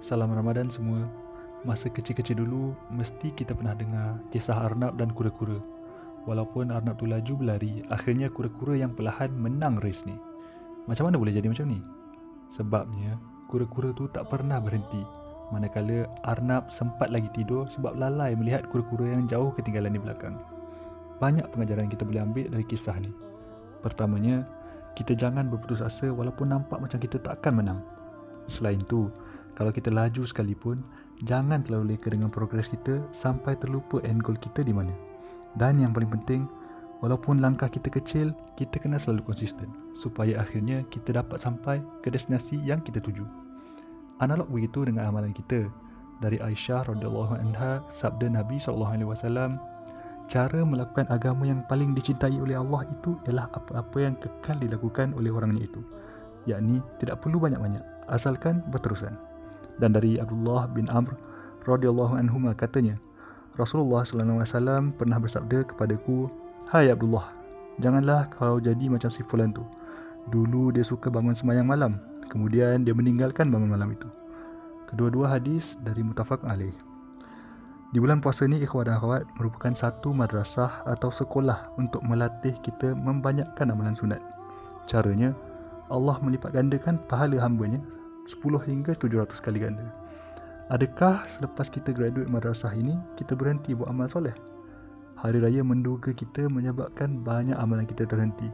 Salam Ramadan semua. Masa kecil-kecil dulu, mesti kita pernah dengar kisah Arnab dan kura-kura. Walaupun Arnab tu laju berlari, akhirnya kura-kura yang perlahan menang race ni. Macam mana boleh jadi macam ni? Sebabnya, kura-kura tu tak pernah berhenti. Manakala Arnab sempat lagi tidur sebab lalai melihat kura-kura yang jauh ketinggalan di belakang. Banyak pengajaran kita boleh ambil dari kisah ni. Pertamanya, kita jangan berputus asa walaupun nampak macam kita takkan menang. Selain tu, kalau kita laju sekalipun, jangan terlalu leka dengan progres kita sampai terlupa end goal kita di mana. Dan yang paling penting, walaupun langkah kita kecil, kita kena selalu konsisten supaya akhirnya kita dapat sampai ke destinasi yang kita tuju. Analog begitu dengan amalan kita. Dari Aisyah radhiyallahu anha, sabda Nabi sallallahu alaihi wasallam, cara melakukan agama yang paling dicintai oleh Allah itu ialah apa-apa yang kekal dilakukan oleh orangnya itu. Yakni tidak perlu banyak-banyak, asalkan berterusan dan dari Abdullah bin Amr radhiyallahu anhu katanya Rasulullah sallallahu alaihi wasallam pernah bersabda kepadaku hai Abdullah janganlah kau jadi macam si fulan tu. Dulu dia suka bangun sembahyang malam kemudian dia meninggalkan bangun malam itu kedua-dua hadis dari mutafaq alaih. Di bulan puasa ni ikhwan dan akhwat merupakan satu madrasah atau sekolah untuk melatih kita membanyakkan amalan sunat. Caranya, Allah melipat gandakan pahala hambanya 10 hingga 700 kali ganda. Adakah selepas kita graduate madrasah ini, kita berhenti buat amal soleh? Hari raya menduga kita menyebabkan banyak amalan kita terhenti.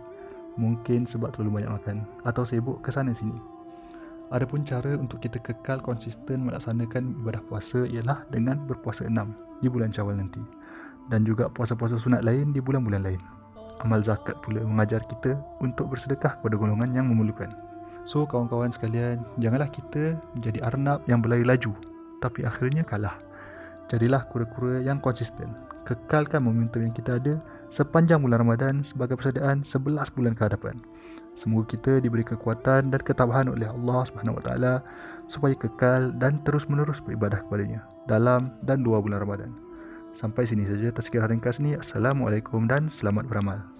Mungkin sebab terlalu banyak makan atau sibuk ke sana sini. Adapun cara untuk kita kekal konsisten melaksanakan ibadah puasa ialah dengan berpuasa enam di bulan Syawal nanti dan juga puasa-puasa sunat lain di bulan-bulan lain. Amal zakat pula mengajar kita untuk bersedekah kepada golongan yang memerlukan. So kawan-kawan sekalian, janganlah kita menjadi arnab yang berlari laju tapi akhirnya kalah. Jadilah kura-kura yang konsisten. Kekalkan momentum yang kita ada sepanjang bulan Ramadan sebagai persediaan 11 bulan ke hadapan. Semoga kita diberi kekuatan dan ketabahan oleh Allah Subhanahu Wa Taala supaya kekal dan terus-menerus beribadah kepadanya dalam dan dua bulan Ramadan. Sampai sini saja tazkirah ringkas ini. Assalamualaikum dan selamat beramal.